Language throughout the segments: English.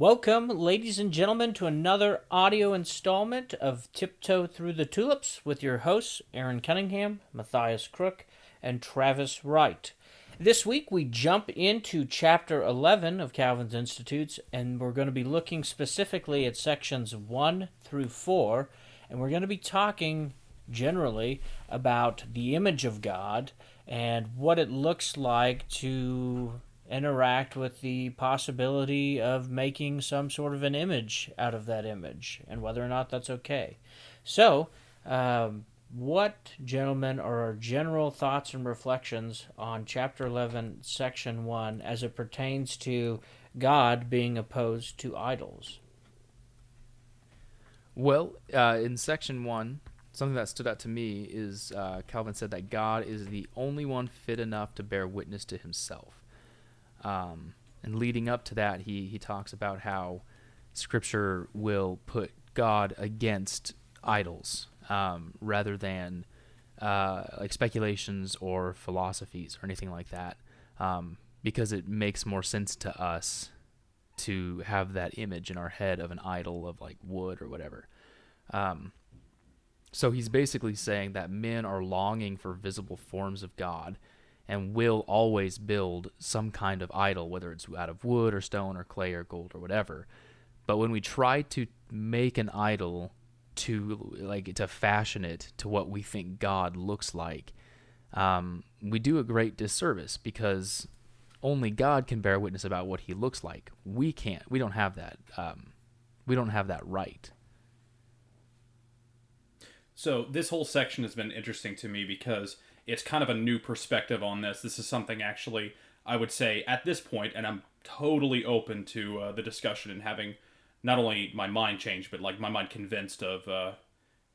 Welcome, ladies and gentlemen, to another audio installment of Tiptoe Through the Tulips with your hosts, Aaron Cunningham, Matthias Crook, and Travis Wright. This week we jump into chapter 11 of Calvin's Institutes, and we're going to be looking specifically at sections 1 through 4, and we're going to be talking generally about the image of God and what it looks like to interact with the possibility of making some sort of an image out of that image and whether or not that's okay. So, um, what, gentlemen, are our general thoughts and reflections on chapter 11, section 1, as it pertains to God being opposed to idols? Well, uh, in section 1, something that stood out to me is uh, Calvin said that God is the only one fit enough to bear witness to himself. Um, and leading up to that, he, he talks about how Scripture will put God against idols um, rather than uh, like speculations or philosophies or anything like that, um, because it makes more sense to us to have that image in our head of an idol of like wood or whatever. Um, so he's basically saying that men are longing for visible forms of God and will always build some kind of idol, whether it's out of wood or stone or clay or gold or whatever. But when we try to make an idol to like to fashion it to what we think God looks like, um, we do a great disservice because only God can bear witness about what He looks like. We can't. We don't have that. Um, we don't have that right. So this whole section has been interesting to me because it's kind of a new perspective on this. This is something actually I would say at this point, and I'm totally open to uh, the discussion and having not only my mind changed, but like my mind convinced of uh,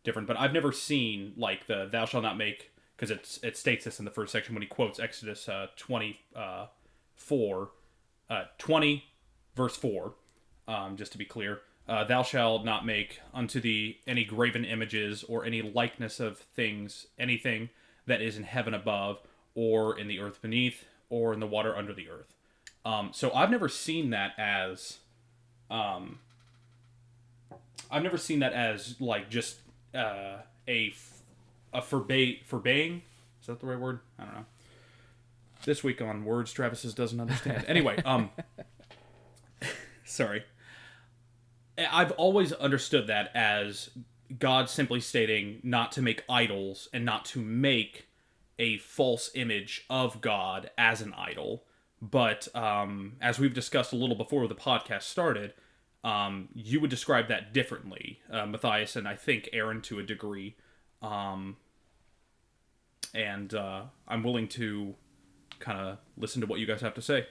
different. But I've never seen like the "Thou shalt not make" because it's it states this in the first section when he quotes Exodus uh, 24, uh, uh, 20 verse four. Um, just to be clear, uh, thou shalt not make unto thee any graven images or any likeness of things, anything that is in heaven above, or in the earth beneath, or in the water under the earth. Um, so I've never seen that as, um, I've never seen that as like just uh, a a forbade forbaying. Is that the right word? I don't know. This week on words Travis doesn't understand. Anyway, um, sorry. I've always understood that as God simply stating not to make idols and not to make a false image of God as an idol. But um, as we've discussed a little before the podcast started, um, you would describe that differently, uh, Matthias, and I think Aaron to a degree. Um, and uh, I'm willing to kind of listen to what you guys have to say.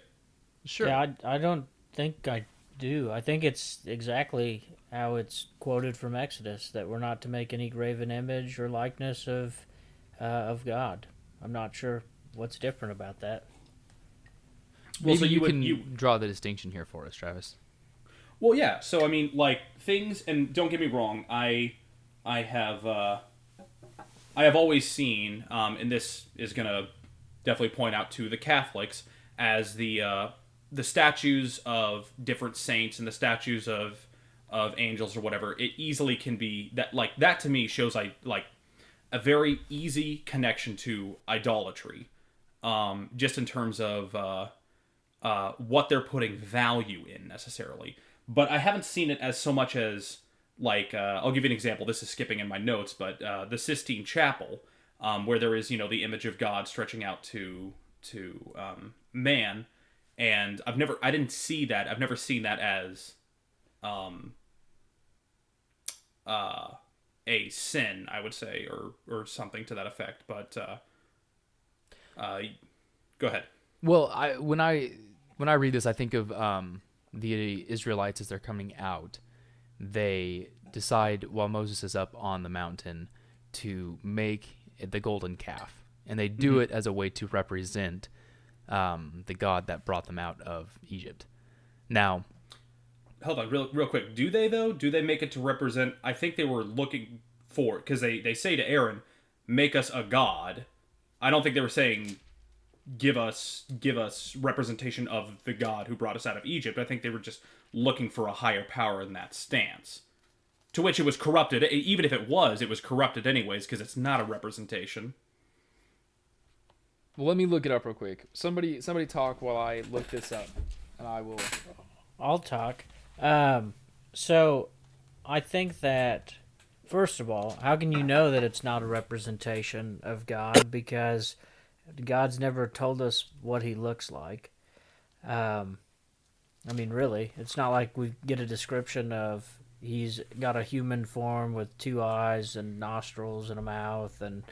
Sure. Yeah, I, I don't think I do. I think it's exactly how it's quoted from Exodus that we're not to make any graven image or likeness of uh, of God. I'm not sure what's different about that. Well, Maybe so you, you would, can you draw the distinction here for us, Travis. Well, yeah. So I mean, like things, and don't get me wrong, I I have uh, I have always seen, um, and this is gonna definitely point out to the Catholics as the uh, the statues of different saints and the statues of of angels or whatever, it easily can be that like that to me shows I like a very easy connection to idolatry, um, just in terms of uh, uh, what they're putting value in necessarily. But I haven't seen it as so much as like uh, I'll give you an example. This is skipping in my notes, but uh, the Sistine Chapel, um, where there is you know the image of God stretching out to to um, man, and I've never I didn't see that. I've never seen that as um, uh, a sin, I would say, or or something to that effect. But uh, uh, go ahead. Well, I when I when I read this, I think of um, the Israelites as they're coming out. They decide while Moses is up on the mountain to make the golden calf, and they do mm-hmm. it as a way to represent um, the God that brought them out of Egypt. Now, hold on, real real quick. Do they though? Do they make it to represent? I think they were looking for because they they say to Aaron, "Make us a god." I don't think they were saying, "Give us give us representation of the God who brought us out of Egypt." I think they were just looking for a higher power in that stance. To which it was corrupted. Even if it was, it was corrupted anyways because it's not a representation. Well, let me look it up real quick. Somebody, somebody talk while I look this up, and I will. I'll talk. Um, so, I think that first of all, how can you know that it's not a representation of God? Because God's never told us what He looks like. Um, I mean, really, it's not like we get a description of He's got a human form with two eyes and nostrils and a mouth and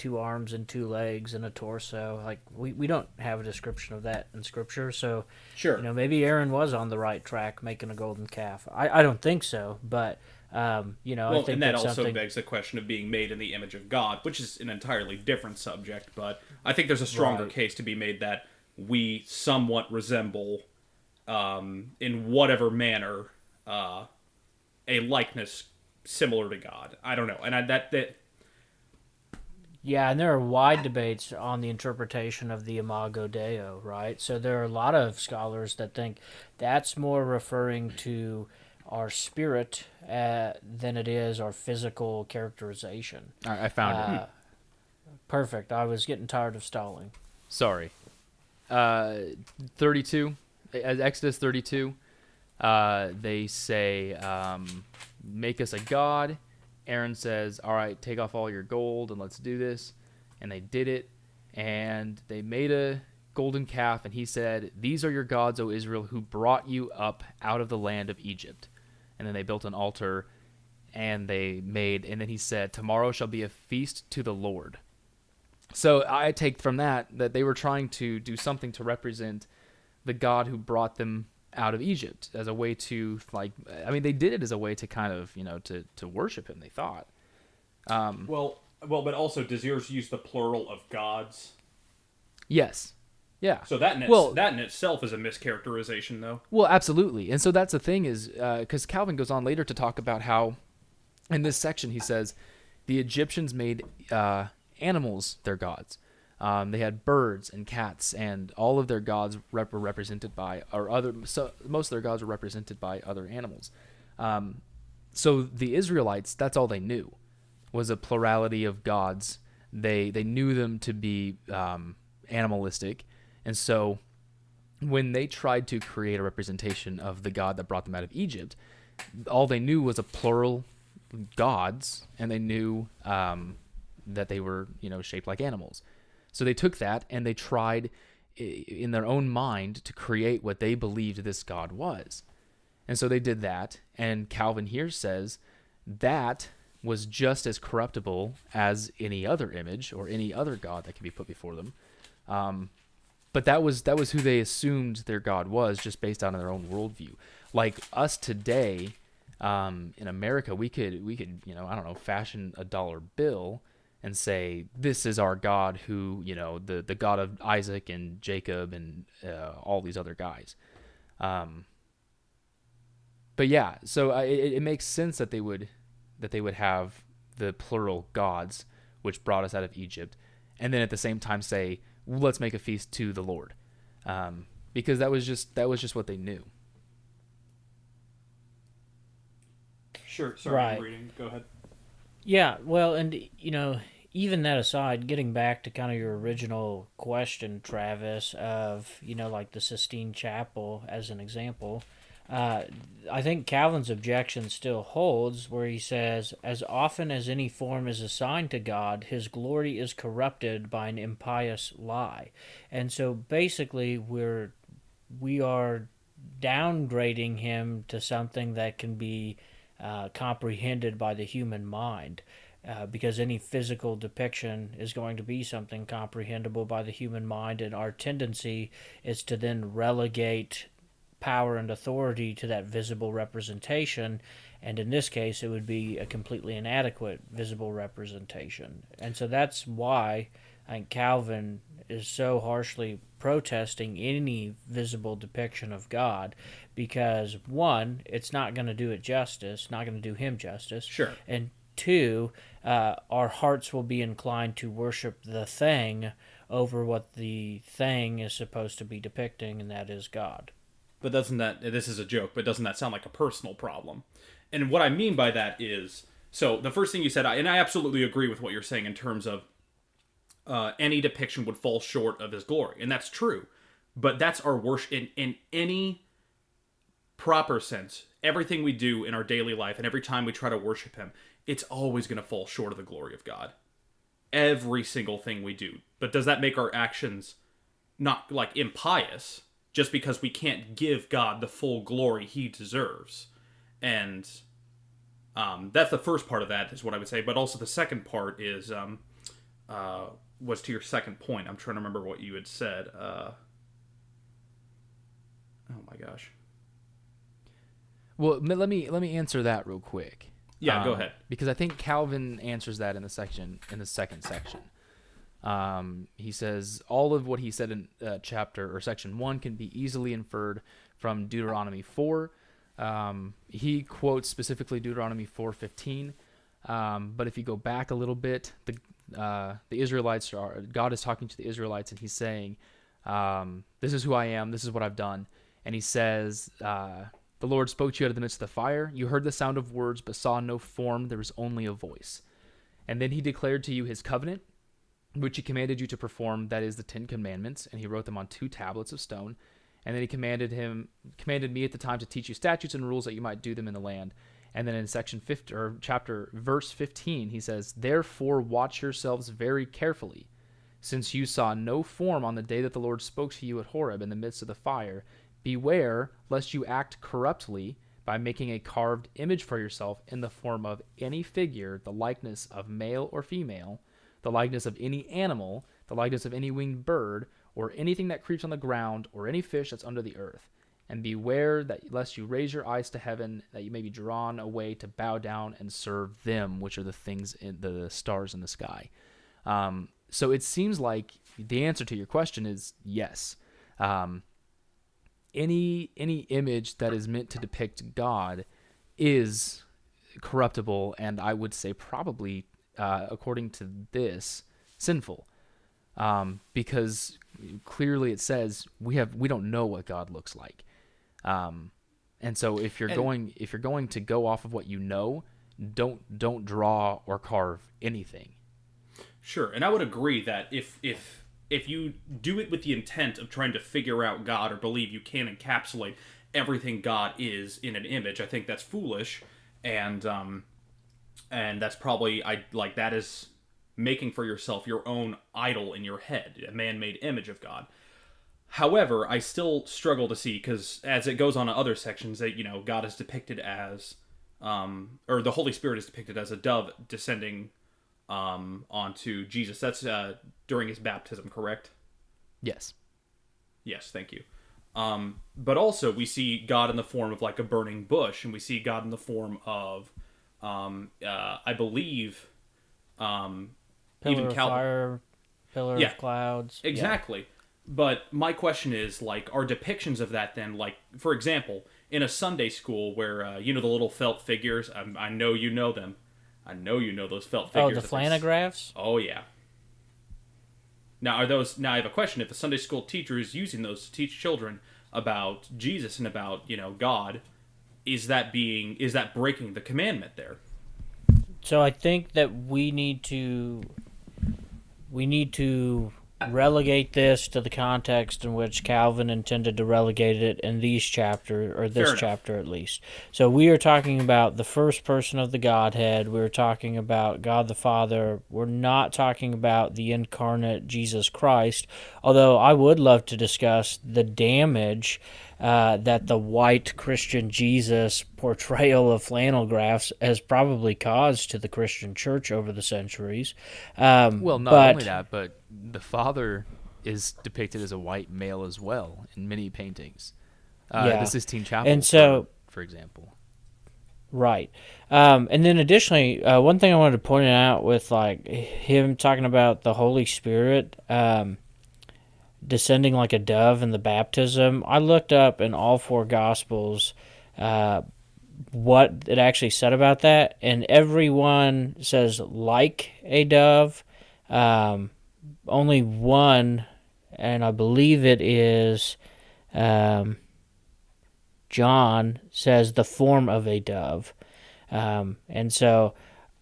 two arms and two legs and a torso. Like we, we don't have a description of that in Scripture, so Sure. you know, maybe Aaron was on the right track making a golden calf. I, I don't think so, but um, you know, I well, think and that that's also something. begs the question of being made in the image of God, which is an entirely different subject. But I think there's a stronger Right. case to be made that we somewhat resemble, um, in whatever manner, uh, a likeness similar to God. I don't know, and I, that that Yeah, and there are wide debates on the interpretation of the Imago Deo, right? So there are a lot of scholars that think that's more referring to our spirit uh, than it is our physical characterization. I, I found it. Uh, perfect. I was getting tired of stalling. Sorry. Uh, 32, as Exodus 32, uh, they say, um, make us a god. Aaron says, all right, take off all your gold and let's do this. And they did it. And they made a golden calf. And he said, these are your gods, O Israel, who brought you up out of the land of Egypt. And then they built an altar and they made, and then he said, tomorrow shall be a feast to the Lord. So I take from that that they were trying to do something to represent the God who brought them out of Egypt as a way to like I mean they did it as a way to kind of, you know, to to worship him, they thought. Um well, well, but also does yours use the plural of gods? yes. Yeah. So that in its, Well- that in itself is a mischaracterization, though. Well, absolutely. And so that's the thing is because Calvin goes on later to talk about how, in this section, he says the Egyptians made uh, animals their gods. Um, they had birds and cats, and all of their gods rep- were represented by, or other. So most of their gods were represented by other animals. Um, so the Israelites, that's all they knew, was a plurality of gods. They they knew them to be um, animalistic, and so when they tried to create a representation of the god that brought them out of Egypt, all they knew was a plural gods, and they knew um, that they were, you know, shaped like animals. So they took that and they tried, in their own mind, to create what they believed this god was. And so they did that. And Calvin here says that was just as corruptible as any other image or any other god that could be put before them. Um, but that was that was who they assumed their god was just based on their own worldview like us today um, in america we could we could you know i don't know fashion a dollar bill and say this is our god who you know the the god of isaac and jacob and uh, all these other guys um, but yeah so I, it, it makes sense that they would that they would have the plural gods which brought us out of egypt and then at the same time say let's make a feast to the lord um, because that was just that was just what they knew Sure. Sorry, Right. I'm reading. Go ahead. Yeah, well, and you know, even that aside, getting back to kind of your original question, Travis, of you know, like the Sistine Chapel as an example, uh, I think Calvin's objection still holds, where he says, "As often as any form is assigned to God, His glory is corrupted by an impious lie," and so basically, we're we are downgrading him to something that can be uh, comprehended by the human mind. Uh, because any physical depiction is going to be something comprehensible by the human mind, and our tendency is to then relegate power and authority to that visible representation. And in this case, it would be a completely inadequate visible representation. And so that's why I think Calvin is so harshly protesting any visible depiction of God because, one, it's not going to do it justice, not going to do him justice. Sure. And two, uh, our hearts will be inclined to worship the thing over what the thing is supposed to be depicting, and that is God. but doesn't that this is a joke? But doesn't that sound like a personal problem? And what I mean by that is, so the first thing you said, and I absolutely agree with what you're saying in terms of uh, any depiction would fall short of his glory, and that's true. But that's our worship in in any proper sense. Everything we do in our daily life, and every time we try to worship Him, it's always going to fall short of the glory of God. Every single thing we do. But does that make our actions not like impious? Just because we can't give God the full glory He deserves, and um, that's the first part of that is what I would say. But also the second part is um, uh, was to your second point. I'm trying to remember what you had said. Uh, oh my gosh. Well, let me let me answer that real quick. Yeah, go Um, ahead. Because I think Calvin answers that in the section in the second section. Um, he says all of what he said in uh, chapter or section one can be easily inferred from Deuteronomy four. Um, he quotes specifically Deuteronomy four fifteen. Um, but if you go back a little bit, the uh, the Israelites are God is talking to the Israelites and he's saying, um, "This is who I am. This is what I've done." And he says, uh, "The Lord spoke to you out of the midst of the fire. You heard the sound of words, but saw no form. There was only a voice." And then he declared to you his covenant, which he commanded you to perform. That is the Ten Commandments, and he wrote them on two tablets of stone. And then he commanded him, commanded me at the time to teach you statutes and rules that you might do them in the land. And then in section 50 or chapter verse 15, he says, "Therefore watch yourselves very carefully, since you saw no form on the day that the Lord spoke to you at Horeb in the midst of the fire. Beware lest you act corruptly by making a carved image for yourself in the form of any figure, the likeness of male or female, the likeness of any animal, the likeness of any winged bird, or anything that creeps on the ground, or any fish that's under the earth. And beware that lest you raise your eyes to heaven, that you may be drawn away to bow down and serve them, which are the things in the stars in the sky. Um, so it seems like the answer to your question is yes. Um, any any image that is meant to depict God is corruptible, and I would say probably, uh, according to this, sinful, um, because clearly it says we have we don't know what God looks like, um, and so if you're And- going if you're going to go off of what you know, don't don't draw or carve anything. Sure, and I would agree that if if if you do it with the intent of trying to figure out God or believe you can encapsulate everything God is in an image, I think that's foolish, and um, and that's probably I like that is making for yourself your own idol in your head, a man-made image of God. However, I still struggle to see because as it goes on to other sections, that you know God is depicted as, um, or the Holy Spirit is depicted as a dove descending um, onto Jesus. That's uh, during his baptism, correct? Yes. Yes, thank you. Um, but also, we see God in the form of like a burning bush, and we see God in the form of, um, uh, I believe, um, Pillar even of Calvin. fire, pillar Yeah. of clouds. Yeah. But my question is like, are depictions of that then like, for example, in a Sunday school where uh, you know the little felt figures? I, I know you know them. I know you know those felt figures Oh, figures. the they s- flannelgraphs. Oh yeah. Now are those? Now I have a question. If the Sunday school teacher is using those to teach children about Jesus and about you know God, is that being is that breaking the commandment there? So I think that we need to we need to relegate this to the context in which Calvin intended to relegate it in these chapter or this chapter at least. So we are talking about the first person of the Godhead. We're talking about God the Father. We're not talking about the incarnate Jesus Christ. Although I would love to discuss the damage uh, that the white Christian Jesus portrayal of flannel graphs has probably caused to the Christian church over the centuries. Um, Well, not but, only that, but the father is depicted as a white male as well in many paintings. Uh, Yeah. The Sistine Chapel, And so- for, for example. Right. Um, and then additionally, uh, one thing I wanted to point out with like him talking about the Holy Spirit um, descending like a dove in the baptism, I looked up in all four Gospels uh, what it actually said about that, and everyone says like a dove. Um, only one, and I believe it is. Um, John says the form of a dove. Um, and so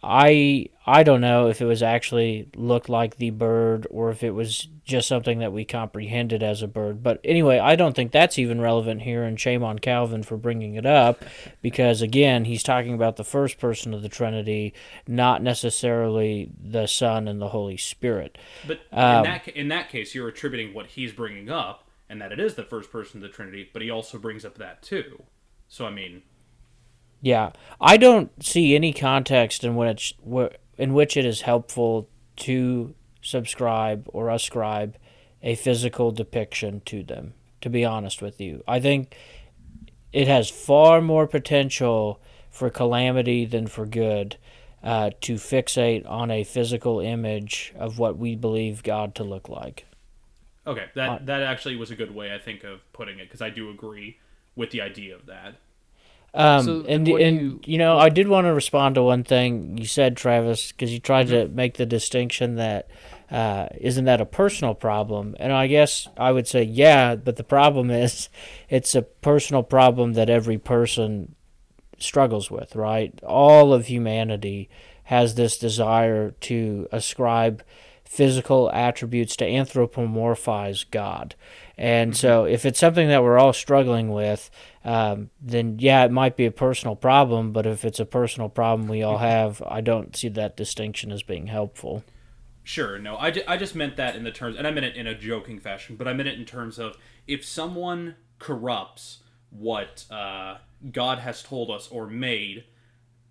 I I don't know if it was actually looked like the bird or if it was just something that we comprehended as a bird. But anyway, I don't think that's even relevant here, and shame on Calvin for bringing it up, because again, he's talking about the first person of the Trinity, not necessarily the Son and the Holy Spirit. But Um, in that in that case, you're attributing what he's bringing up, and that it is the first person of the Trinity. But he also brings up that too. So I mean, Yeah, I don't see any context in which in which it is helpful to subscribe or ascribe a physical depiction to them. To be honest with you, I think it has far more potential for calamity than for good uh, to fixate on a physical image of what we believe God to look like. okay, that Uh, that actually was a good way I think of putting it because I do agree with the idea of that. Um, So, and and you- you, know, I did want to respond to one thing you said, Travis, because you tried to make the distinction that uh, isn't that a personal problem, and I guess I would say yeah, but the problem is it's a personal problem that every person struggles with, right? All of humanity has this desire to ascribe physical attributes to anthropomorphize God. And so, if it's something that we're all struggling with, um, then yeah, it might be a personal problem. But if it's a personal problem we all have, I don't see that distinction as being helpful. Sure, no, I, ju- I just meant that in the terms, and I meant it in a joking fashion, but I meant it in terms of if someone corrupts what uh, God has told us or made,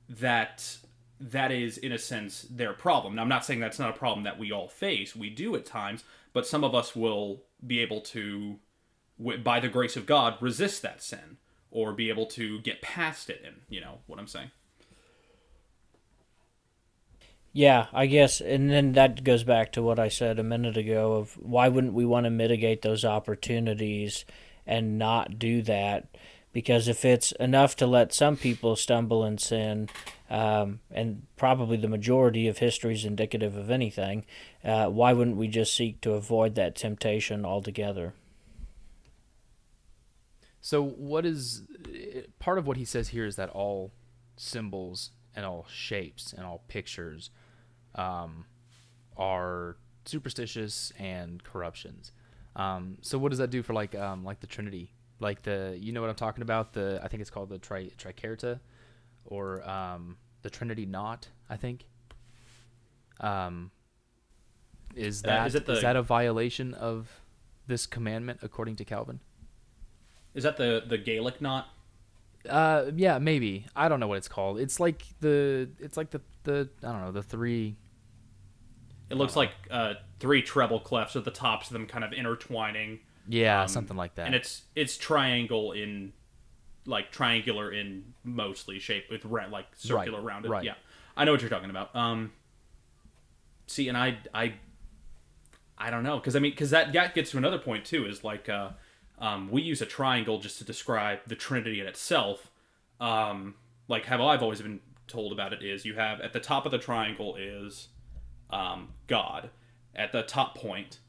that that is in a sense their problem. Now, I'm not saying that's not a problem that we all face. We do at times, but some of us will be able to, by the grace of God, resist that sin or be able to get past it. And you know what I'm saying. Yeah, I guess, and then that goes back to what I said a minute ago of why wouldn't we want to mitigate those opportunities and not do that? Because if it's enough to let some people stumble and sin, um, and probably the majority of history is indicative of anything, uh, why wouldn't we just seek to avoid that temptation altogether? So, what is part of what he says here is that all symbols and all shapes and all pictures um, are superstitious and corruptions. Um, so, what does that do for like um, like the Trinity? Like the you know what I'm talking about? The I think it's called the tri- triquetra or um, the Trinity knot. I think. Um, is Uh, that is the- is that a violation of this commandment according to Calvin? Is that the the Gaelic knot? Uh, yeah, maybe. I don't know what it's called. It's like the it's like the the I don't know the three. It looks like uh, three treble clefs with the tops of them kind of intertwining. Yeah, Um, something like that. And it's it's triangle in like triangular in mostly shape with ra- like circular Right, rounded. right. Yeah, I know what you're talking about. Um, see, and I I I don't know because I mean because that that gets to another point too is like uh, um, we use a triangle just to describe the Trinity in itself. Um, like how I've always been told about it is you have at the top of the triangle is um, God at the top point,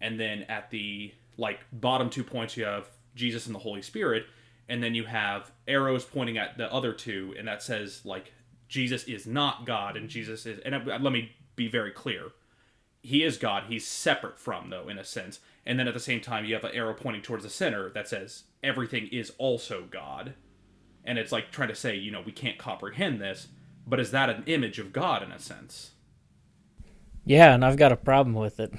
and then at the like bottom two points you have Jesus and the Holy Spirit, and then you have arrows pointing at the other two, and that says like Jesus is not God and Jesus is. And uh, let me be very clear, he is God. He's separate from though in a sense, and then at the same time you have an arrow pointing towards the center that says everything is also God, and it's like trying to say you know we can't comprehend this, but is that an image of God in a sense? Yeah, and I've got a problem with it.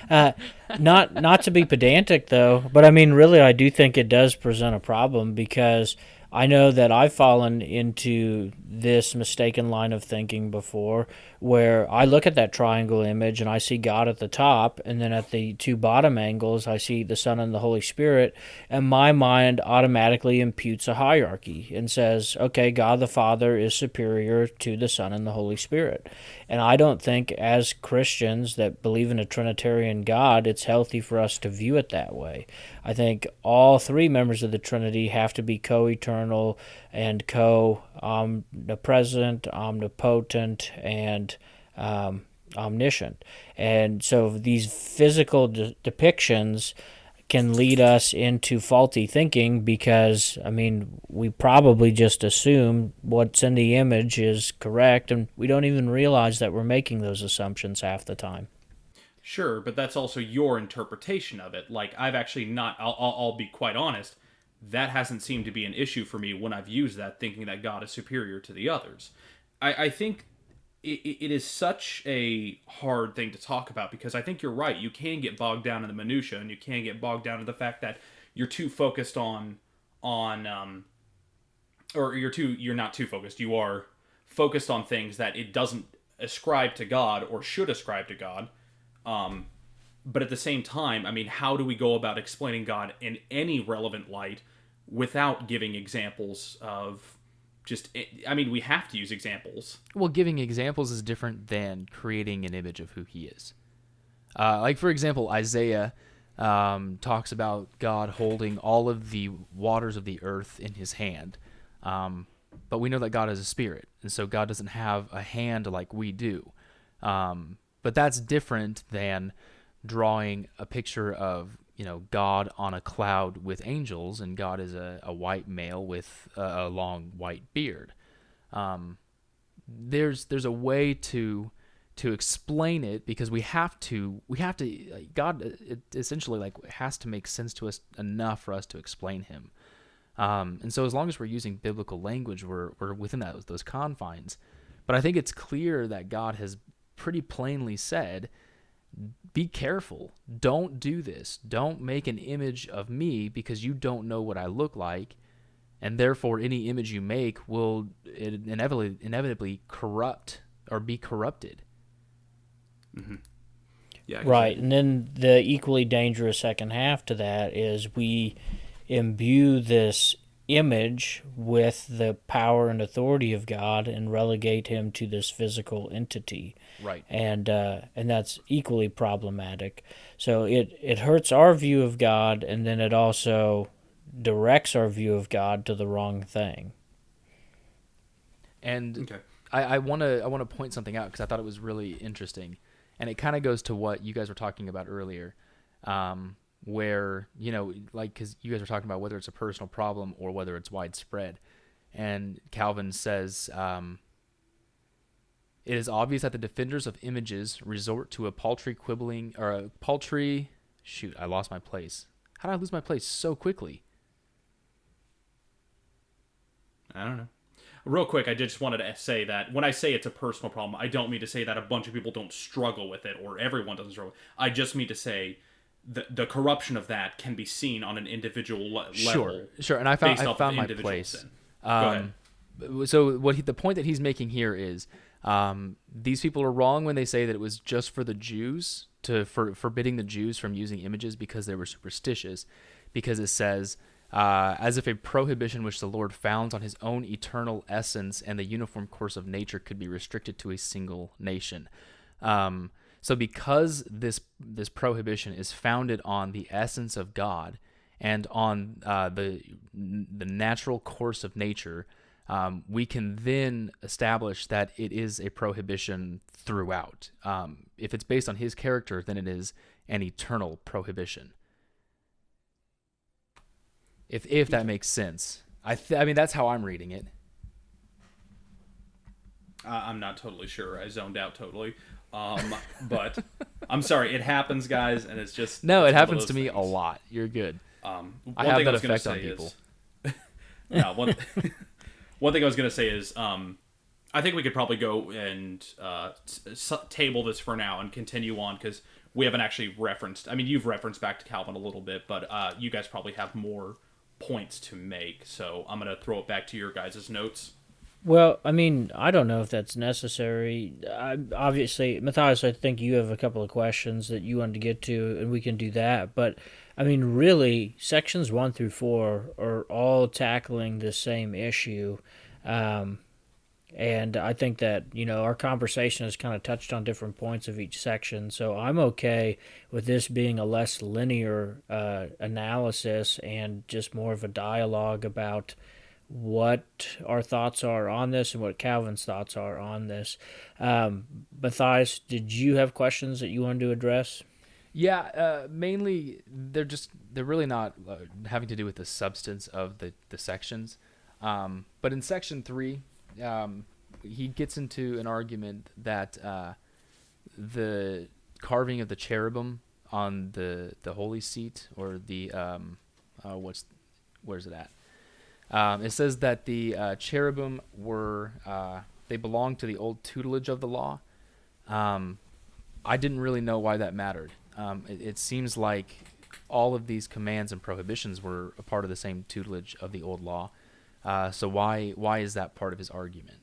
uh, not not to be pedantic though, but I mean really I do think it does present a problem because I know that I've fallen into this mistaken line of thinking before where I look at that triangle image and I see God at the top and then at the two bottom angles I see the Son and the Holy Spirit and my mind automatically imputes a hierarchy and says, okay, God the Father is superior to the Son and the Holy Spirit. And I don't think, as Christians that believe in a Trinitarian God, it's healthy for us to view it that way. I think all three members of the Trinity have to be co eternal and co omnipresent, omnipotent, and um, omniscient. And so these physical de- depictions can lead us into faulty thinking because I mean we probably just assume what's in the image is correct and we don't even realize that we're making those assumptions half the time. Sure, but that's also your interpretation of it. Like I've actually not. I'll, I'll, I'll be quite honest. That hasn't seemed to be an issue for me when I've used that, thinking that God is superior to the others. I, I think it, is such a hard thing to talk about because I think you're right. You can get bogged down in the minutia, and you can get bogged down in the fact that you're too focused on on um, or you're too you're not too focused. You are focused on things that it doesn't ascribe to God or should ascribe to God. Um, but at the same time, I mean, how do we go about explaining God in any relevant light without giving examples of just i mean we have to use examples. Well giving examples is different than creating an image of who he is. Uh, like for example isaiah um, talks about god holding all of the waters of the earth in his hand. Um, but we know that god is a spirit and so god doesn't have a hand like we do. Um, but that's different than drawing a picture of you know God on a cloud with angels, and God is a, a white male with a, a long white beard. Um, there's there's a way to to explain it because we have to we have to like, God essentially like has to make sense to us enough for us to explain Him. Um, and so as long as we're using biblical language, we're we're within that, those confines. But I think it's clear that God has pretty plainly said be careful. Don't do this. Don't make an image of me because you don't know what I look like. And therefore, any image you make will inevitably, inevitably corrupt or be corrupted. Mm-hmm. Yeah, right. And then the equally dangerous second half to that is we imbue this image with the power and authority of God and relegate him to this physical entity. Right. And uh, and that's equally problematic. So it it hurts our view of God and then it also directs our view of God to the wrong thing. And okay. I want to I want to point something out because I thought it was really interesting, and it kind of goes to what you guys were talking about earlier. Um, where you know like because you guys were talking about whether it's a personal problem or whether it's widespread and calvin says um, it is obvious that the defenders of images resort to a paltry quibbling or a paltry shoot i lost my place how did i lose my place so quickly i don't know real quick i just wanted to say that when i say it's a personal problem i don't mean to say that a bunch of people don't struggle with it or everyone doesn't struggle i just mean to say the the corruption of that can be seen on an individual le- level. Sure, sure. And I found I found my place. Um, so what he, the point that he's making here is um, these people are wrong when they say that it was just for the Jews to for forbidding the Jews from using images because they were superstitious, because it says. Uh, as if a prohibition which the Lord founds on his own eternal essence and the uniform course of nature could be restricted to a single nation. Um, so because this this prohibition is founded on the essence of God and on uh, the the natural course of nature, um, we can then establish that it is a prohibition throughout. Um, if it's based on His character, then it is an eternal prohibition. If if that makes sense, I th- I mean that's how I'm reading it. Uh, I'm not totally sure. I zoned out totally. Um, but I'm sorry, it happens, guys, and it's just no. It's it happens to me a lot. You're good. Um, I have that I effect on people. Is, no, one one thing I was gonna say is, um, I think we could probably go and uh, table this for now and continue on because we haven't actually referenced. I mean, you've referenced back to Calvin a little bit, but uh, you guys probably have more points to make. So I'm gonna throw it back to your guys' notes. Well, I mean, I don't know if that's necessary. I, obviously, Matthias, I think you have a couple of questions that you wanted to get to, and we can do that. But I mean, really, sections one through four are all tackling the same issue. Um, and I think that, you know, our conversation has kind of touched on different points of each section. So I'm okay with this being a less linear uh, analysis and just more of a dialogue about what our thoughts are on this and what Calvin's thoughts are on this. Um, Matthias, did you have questions that you wanted to address? Yeah, uh, mainly they're just they're really not uh, having to do with the substance of the the sections. Um, but in section three, um, he gets into an argument that uh, the carving of the cherubim on the the holy seat or the um, uh, what's where's it at? Um, it says that the uh, cherubim were uh, they belonged to the old tutelage of the law. Um, I didn't really know why that mattered. Um, it, it, seems like all of these commands and prohibitions were a part of the same tutelage of the old law. Uh, so why why is that part of his argument?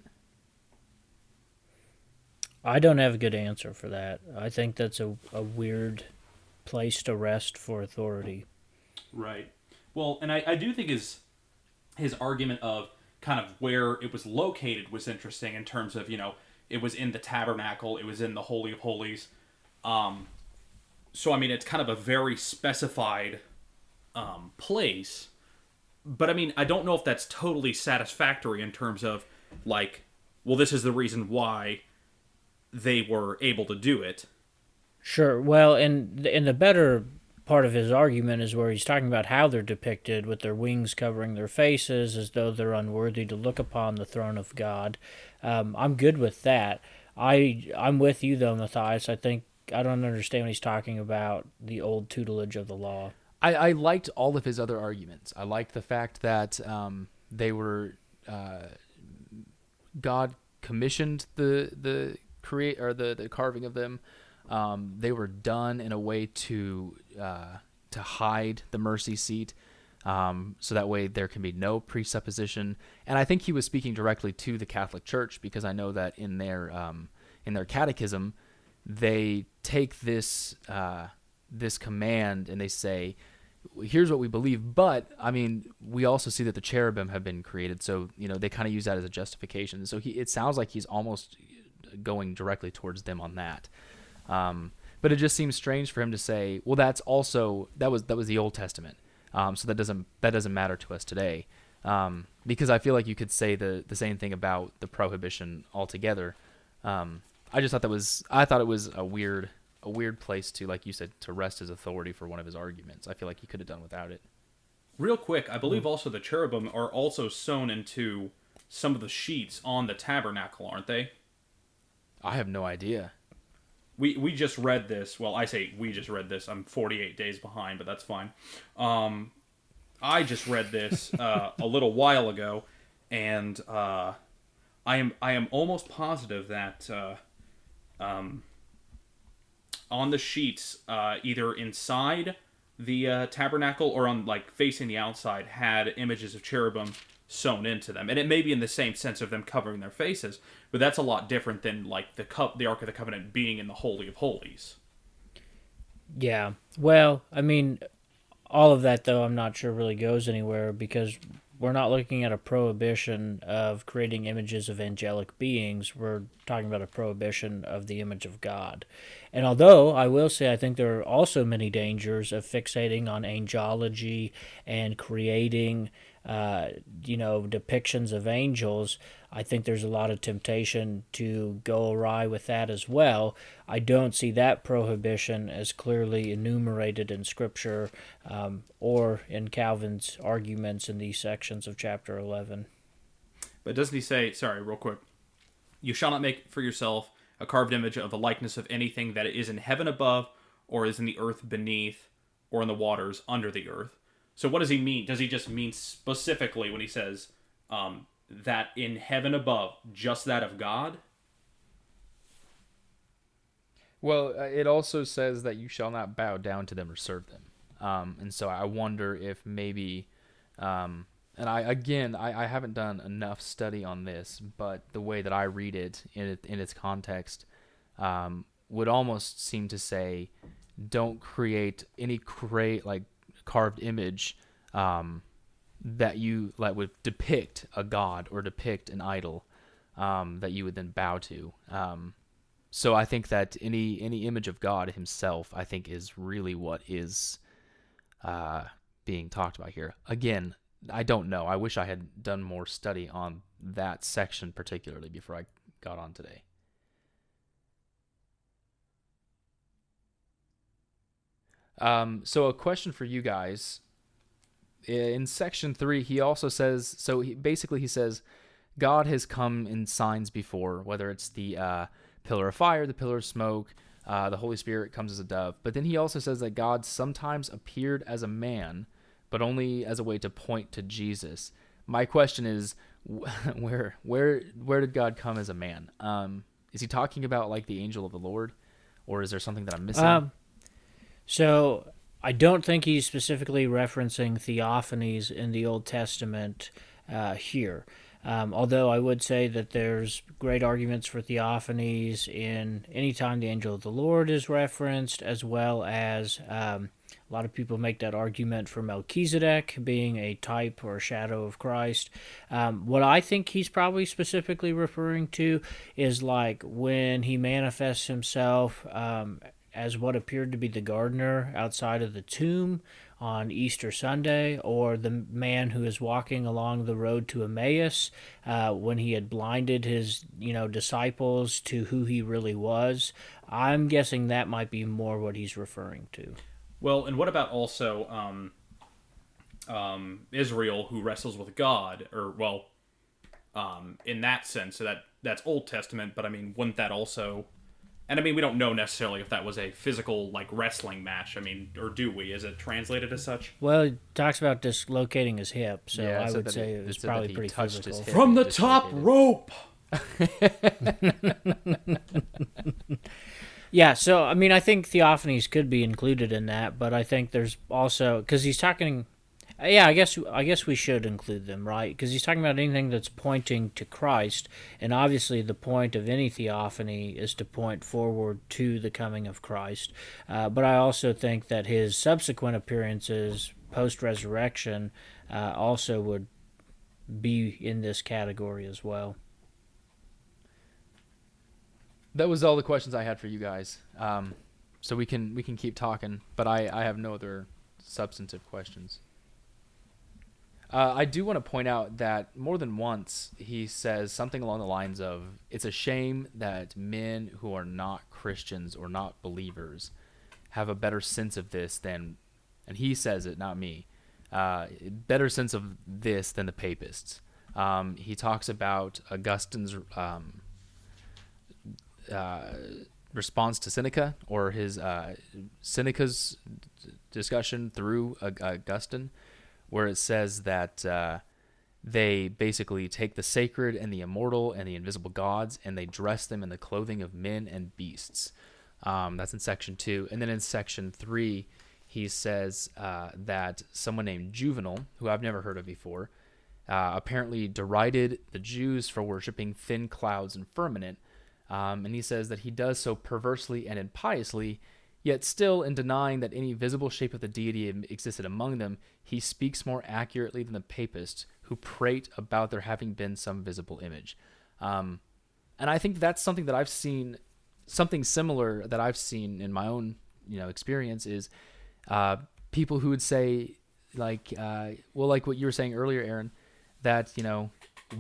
I don't have a good answer for that. I think that's a, a weird place to rest for authority. Right. Well, and I, I do think his his argument of kind of where it was located was interesting in terms of you know it was in the tabernacle, it was in the holy of holies. Um, so I mean, it's kind of a very specified um, place. But I mean, I don't know if that's totally satisfactory in terms of like, well, this is the reason why they were able to do it. Sure. Well, and and the better part of his argument is where he's talking about how they're depicted with their wings covering their faces as though they're unworthy to look upon the throne of God. Um, I'm good with that. I I'm with you though, Matthias. I think I don't understand when he's talking about the old tutelage of the law. I, I liked all of his other arguments. I liked the fact that um, they were uh, God commissioned the the create or the, the carving of them. Um, they were done in a way to uh, to hide the mercy seat, um, so that way there can be no presupposition. And I think he was speaking directly to the Catholic Church because I know that in their um, in their catechism they take this uh, this command and they say, "Here's what we believe." But I mean, we also see that the cherubim have been created, so you know they kind of use that as a justification. So he, it sounds like he's almost going directly towards them on that. Um, but it just seems strange for him to say, "Well, that's also that was that was the Old Testament, um, so that doesn't that doesn't matter to us today." Um, because I feel like you could say the the same thing about the prohibition altogether. Um, I just thought that was I thought it was a weird a weird place to like you said to rest his authority for one of his arguments. I feel like he could have done without it. Real quick, I believe also the cherubim are also sewn into some of the sheets on the tabernacle, aren't they? I have no idea. We we just read this. Well, I say we just read this. I'm 48 days behind, but that's fine. Um, I just read this uh, a little while ago, and uh, I am I am almost positive that uh, um, on the sheets, uh, either inside the uh, tabernacle or on like facing the outside, had images of cherubim sewn into them, and it may be in the same sense of them covering their faces, but that's a lot different than like the cup, the Ark of the Covenant being in the Holy of Holies. Yeah, well, I mean, all of that though, I'm not sure really goes anywhere because we're not looking at a prohibition of creating images of angelic beings. We're talking about a prohibition of the image of God. And although I will say I think there are also many dangers of fixating on angelology and creating uh, you know, depictions of angels, I think there's a lot of temptation to go awry with that as well. I don't see that prohibition as clearly enumerated in Scripture um, or in Calvin's arguments in these sections of chapter 11. But doesn't he say, sorry, real quick, you shall not make for yourself a carved image of a likeness of anything that is in heaven above, or is in the earth beneath, or in the waters under the earth? So what does he mean? Does he just mean specifically when he says um, that in heaven above, just that of God? Well, uh, it also says that you shall not bow down to them or serve them. Um, and so I wonder if maybe, um, and I again I, I haven't done enough study on this, but the way that I read it in it, in its context um, would almost seem to say, don't create any create like carved image um, that you like would depict a god or depict an idol um, that you would then bow to. Um, so I think that any any image of God Himself, I think, is really what is uh, being talked about here. Again, I don't know. I wish I had done more study on that section particularly before I got on today. Um, so a question for you guys. In section three, he also says so. He, basically, he says God has come in signs before, whether it's the uh, pillar of fire, the pillar of smoke, uh, the Holy Spirit comes as a dove. But then he also says that God sometimes appeared as a man, but only as a way to point to Jesus. My question is, where where where did God come as a man? Um, is he talking about like the angel of the Lord, or is there something that I'm missing? Um, so I don't think he's specifically referencing theophanies in the Old Testament uh, here. Um, although I would say that there's great arguments for theophanies in any time the angel of the Lord is referenced, as well as um, a lot of people make that argument for Melchizedek being a type or a shadow of Christ. Um, what I think he's probably specifically referring to is like when he manifests himself um, as what appeared to be the gardener outside of the tomb on Easter Sunday, or the man who is walking along the road to Emmaus uh, when he had blinded his, you know, disciples to who he really was. I'm guessing that might be more what he's referring to. Well, and what about also um, um, Israel who wrestles with God, or well, um, in that sense, so that that's Old Testament, but I mean, wouldn't that also and I mean, we don't know necessarily if that was a physical like wrestling match. I mean, or do we? Is it translated as such? Well, he talks about dislocating his hip, so Yeah, I so would say he- it was it probably he pretty touched his physical. hip. From the top rope. Yeah, so I mean, I think theophanies could be included in that, but I think there's also because he's talking. Yeah, I guess I guess we should include them, right? Because he's talking about anything that's pointing to Christ, and obviously the point of any theophany is to point forward to the coming of Christ. Uh, but I also think that his subsequent appearances post resurrection uh, also would be in this category as well. that was all the questions I had for you guys. Um, so we can we can keep talking, but I I have no other substantive questions. Uh, I do want to point out that more than once he says something along the lines of, "It's a shame that men who are not Christians or not believers have a better sense of this than," and he says it, not me, uh, better sense of this than the papists. Um, he talks about Augustine's um, uh, response to Seneca or his uh, Seneca's discussion through Aug- Augustine, where it says that uh, they basically take the sacred and the immortal and the invisible gods and they dress them in the clothing of men and beasts. Um, that's in section two, and then in section three, he says uh, that someone named Juvenal, who I've never heard of before, uh, apparently derided the Jews for worshiping thin clouds and firmament. Um, and he says that he does so perversely and impiously, yet still, in denying that any visible shape of the deity existed among them, he speaks more accurately than the papists who prate about there having been some visible image. Um, and I think that's something that I've seen, something similar that I've seen in my own, you know, experience is uh, people who would say, like, uh, well, like what you were saying earlier, Aaron, that you know,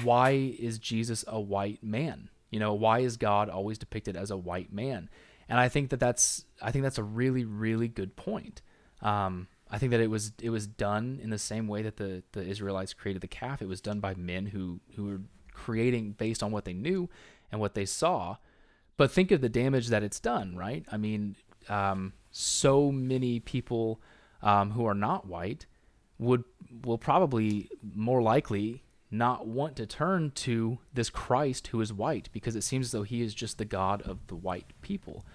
why is Jesus a white man? You know, why is God always depicted as a white man? And I think that that's I think that's a really really good point. Um, I think that it was it was done in the same way that the the Israelites created the calf. It was done by men who who were creating based on what they knew and what they saw. But think of the damage that it's done, right? I mean, um, so many people um, who are not white would will probably more likely not want to turn to this Christ who is white because it seems as though he is just the God of the white people.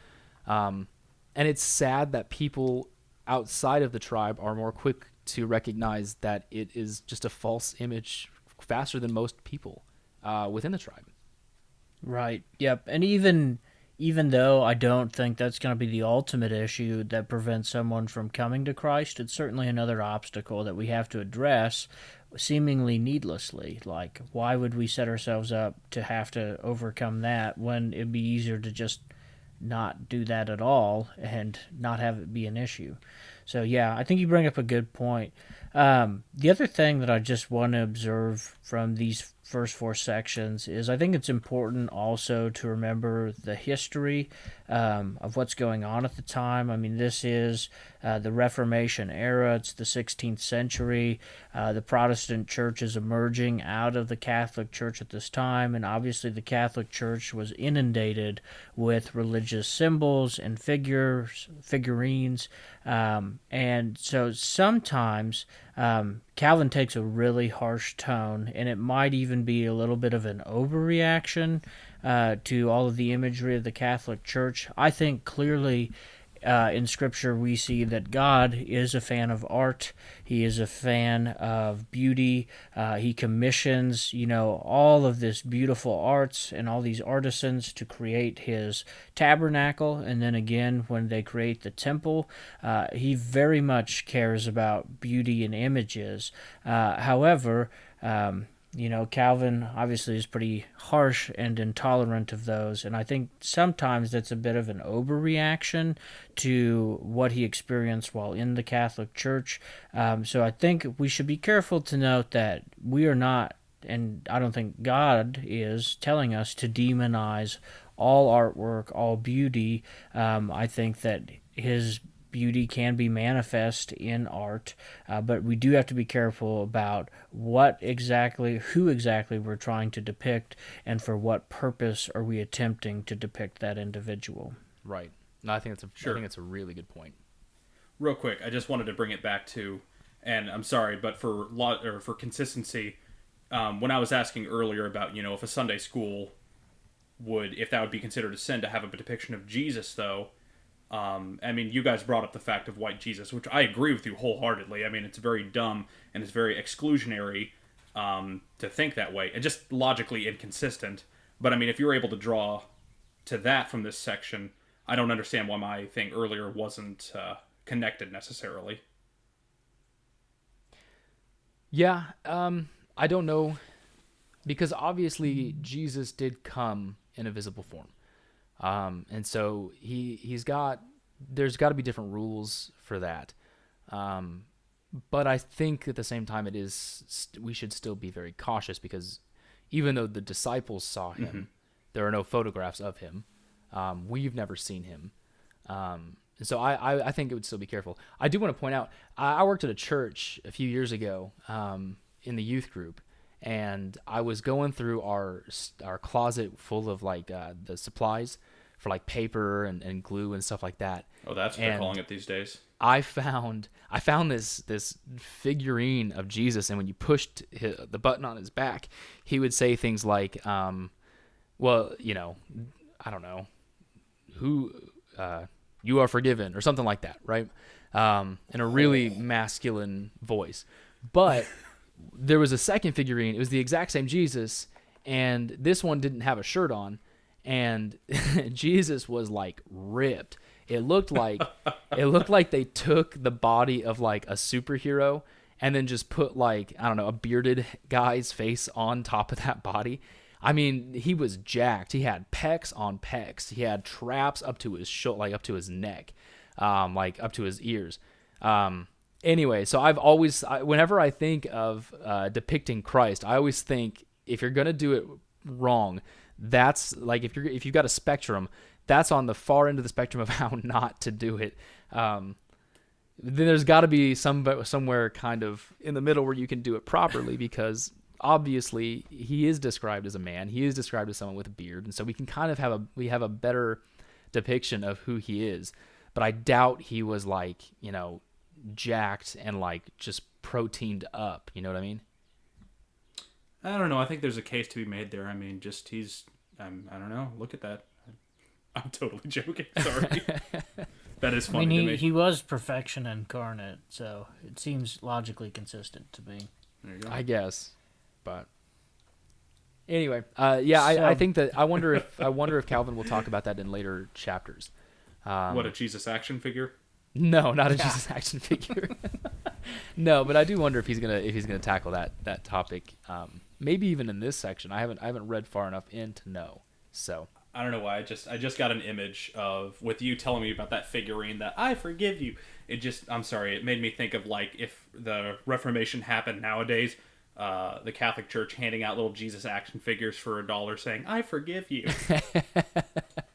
Um, and it's sad that people outside of the tribe are more quick to recognize that it is just a false image faster than most people uh, within the tribe. Right. Yep. And even even though I don't think that's going to be the ultimate issue that prevents someone from coming to Christ, it's certainly another obstacle that we have to address seemingly needlessly. Like why would we set ourselves up to have to overcome that when it'd be easier to just not do that at all and not have it be an issue. So yeah, I think you bring up a good point. Um, the other thing that I just want to observe from these first four sections is I think it's important also to remember the history um, of what's going on at the time. I mean, this is uh, the Reformation era, it's the 16th century. Uh, the Protestant church is emerging out of the Catholic Church at this time, and obviously the Catholic Church was inundated with religious symbols and figures, figurines, um, and so sometimes um, Calvin takes a really harsh tone, and it might even be a little bit of an overreaction uh, to all of the imagery of the Catholic Church. I think clearly uh, in Scripture we see that God is a fan of art. He is a fan of beauty. Uh, he commissions, you know, all of this beautiful arts and all these artisans to create His tabernacle. And then again, when they create the temple, uh, He very much cares about beauty and images. Uh, however, um, you know, Calvin obviously is pretty harsh and intolerant of those, and I think sometimes that's a bit of an overreaction to what he experienced while in the Catholic Church. Um, so I think we should be careful to note that we are not, and I don't think God is telling us to demonize all artwork, all beauty. Um, I think that his beauty can be manifest in art, uh, but we do have to be careful about what exactly, who exactly we're trying to depict, and for what purpose are we attempting to depict that individual. Right. No, I think that's a Sure. I think it's a really good point. real quick, I just wanted to bring it back to, and I'm sorry, but for lot or for consistency, um, when I was asking earlier about you know if a Sunday school would if that would be considered a sin to have a depiction of Jesus though, um, I mean you guys brought up the fact of white Jesus, which I agree with you wholeheartedly. I mean it's very dumb and it's very exclusionary um, to think that way and just logically inconsistent. But I mean if you're able to draw to that from this section, I don't understand why my thing earlier wasn't uh, connected necessarily. Yeah, um, I don't know, because obviously Jesus did come in a visible form, um, and so he he's got there's got to be different rules for that, um, but I think at the same time it is st- we should still be very cautious because even though the disciples saw him, there are no photographs of him. Um, we've never seen him. Um, and so I, I, I think it would still be careful. I do want to point out, I, I worked at a church a few years ago um, in the youth group, and I was going through our our closet full of like uh, the supplies for like paper and, and glue and stuff like that. Oh, that's what they're calling it these days. I found I found this this figurine of Jesus, and when you pushed hi the button on his back, he would say things like, um, "Well, you know, I don't know, who uh, you are forgiven," or something like that, right? Um, in a really masculine voice. But there was a second figurine. It was the exact same Jesus, and this one didn't have a shirt on, and Jesus was like ripped. It looked like it looked like they took the body of like a superhero and then just put like I don't know a bearded guy's face on top of that body. I mean, he was jacked. He had pecs on pecs. He had traps up to his shoulder, like up to his neck, um, like up to his ears. Um, anyway, so I've always, I, whenever I think of uh, depicting Christ, I always think if you're gonna do it wrong, that's like if you're if you've got a spectrum, that's on the far end of the spectrum of how not to do it. Um, then there's got to be some somewhere kind of in the middle where you can do it properly because obviously he is described as a man. He is described as someone with a beard. And so we can kind of have a we have a better depiction of who he is. But i doubt he was like you know jacked and like just proteined up you know what i mean I don't know. I think there's a case to be made there. I mean, just he's. I'm, I don't know. Look at that. I'm totally joking. Sorry. that is funny. I funny mean, to he, me. he was perfection incarnate, so it seems logically consistent to me. there you go. I guess, but anyway, uh, yeah, I, I think that I wonder if I wonder if Calvin will talk about that in later chapters. Um, what a Jesus action figure. No, not a Jesus action figure. no, but I do wonder if he's gonna if he's gonna tackle that that topic. Um, maybe even in this section. I haven't I haven't read far enough in to know. So I don't know why. I just I just got an image of with you telling me about that figurine that I forgive you. It just I'm sorry. It made me think of like if the Reformation happened nowadays, uh, the Catholic Church handing out little Jesus action figures for a dollar, saying "I forgive you."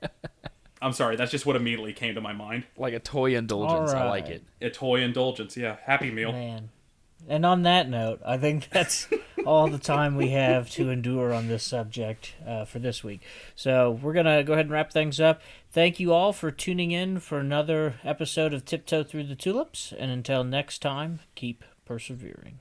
I'm sorry, that's just what immediately came to my mind. Like a toy indulgence. I like it. A toy indulgence, yeah. Happy Meal. Man. And on that note, I think that's all the time we have to endure on this subject uh, for this week. So we're going to go ahead and wrap things up. Thank you all for tuning in for another episode of Tiptoe Through the Tulips. And until next time, keep persevering.